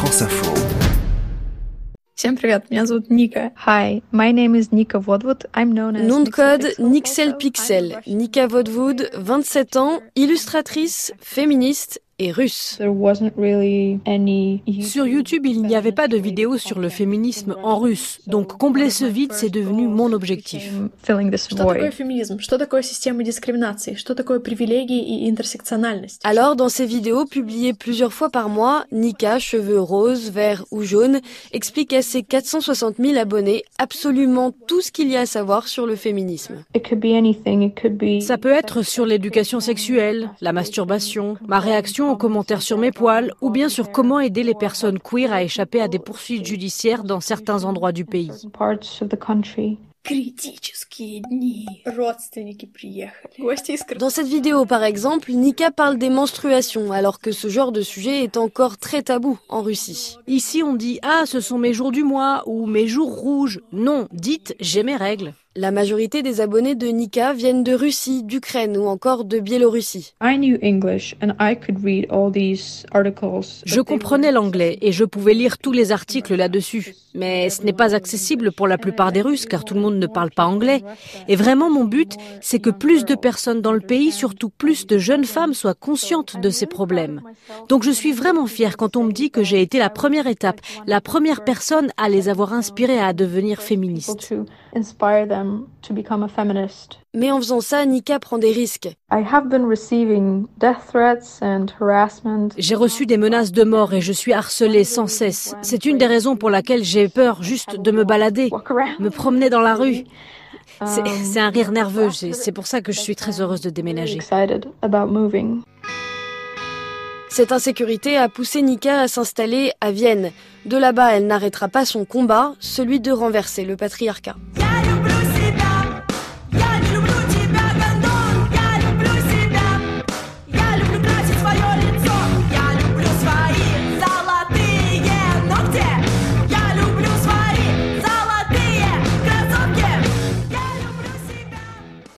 France Info. Всем привет, меня зовут Ника. Hi, my name is Nika Vodwood. I'm known as Nom de code Nixel Nixel Pixel. Nika Vodwood, 27 ans, illustratrice, féministe et russe. Sur YouTube, il n'y avait pas de vidéo sur le féminisme en russe, donc combler ce vide, c'est devenu mon objectif. Alors, dans ces vidéos publiées plusieurs fois par mois, Nika, cheveux roses, verts ou jaunes, explique à ses 460 000 abonnés absolument tout ce qu'il y a à savoir sur le féminisme. Ça peut être sur l'éducation sexuelle, la masturbation, ma réaction aux commentaires sur mes poils, ou bien sur comment aider les personnes queer à échapper à des poursuites judiciaires dans certains endroits du pays. parts of the country. Критические дни. Родственники приехали. Гости из Dans cette vidéo, par exemple, Nika parle des menstruations, alors que ce genre de sujet est encore très tabou en Russie. Ici, on dit Ah, ce sont mes jours du mois ou mes jours rouges. Non, dites J'ai mes règles. La majorité des abonnés de Nika viennent de Russie, d'Ukraine ou encore de Biélorussie. I knew English and I could read all these articles. Je comprenais l'anglais et je pouvais lire tous les articles là-dessus. Mais ce n'est pas accessible pour la plupart des Russes car tout le monde ne parle pas anglais. Et vraiment, mon but, c'est que plus de personnes dans le pays, surtout plus de jeunes femmes, soient conscientes de ces problèmes. Donc je suis vraiment fière quand on me dit que j'ai été la première étape, la première personne à les avoir inspirées à devenir féministes. to inspire them to become a feminist. Mais en faisant ça, Nika prend des risques. I have been receiving death threats and harassment. J'ai reçu des menaces de mort et je suis harcelée sans cesse. C'est une des raisons pour laquelle j'ai peur juste de me balader, me promener dans la rue. C'est Um, c'est un rire nerveux, c'est pour ça que je suis très heureuse de déménager. Cette insécurité a poussé Nika à s'installer à Vienne. De là-bas, elle n'arrêtera pas son combat, celui de renverser le patriarcat.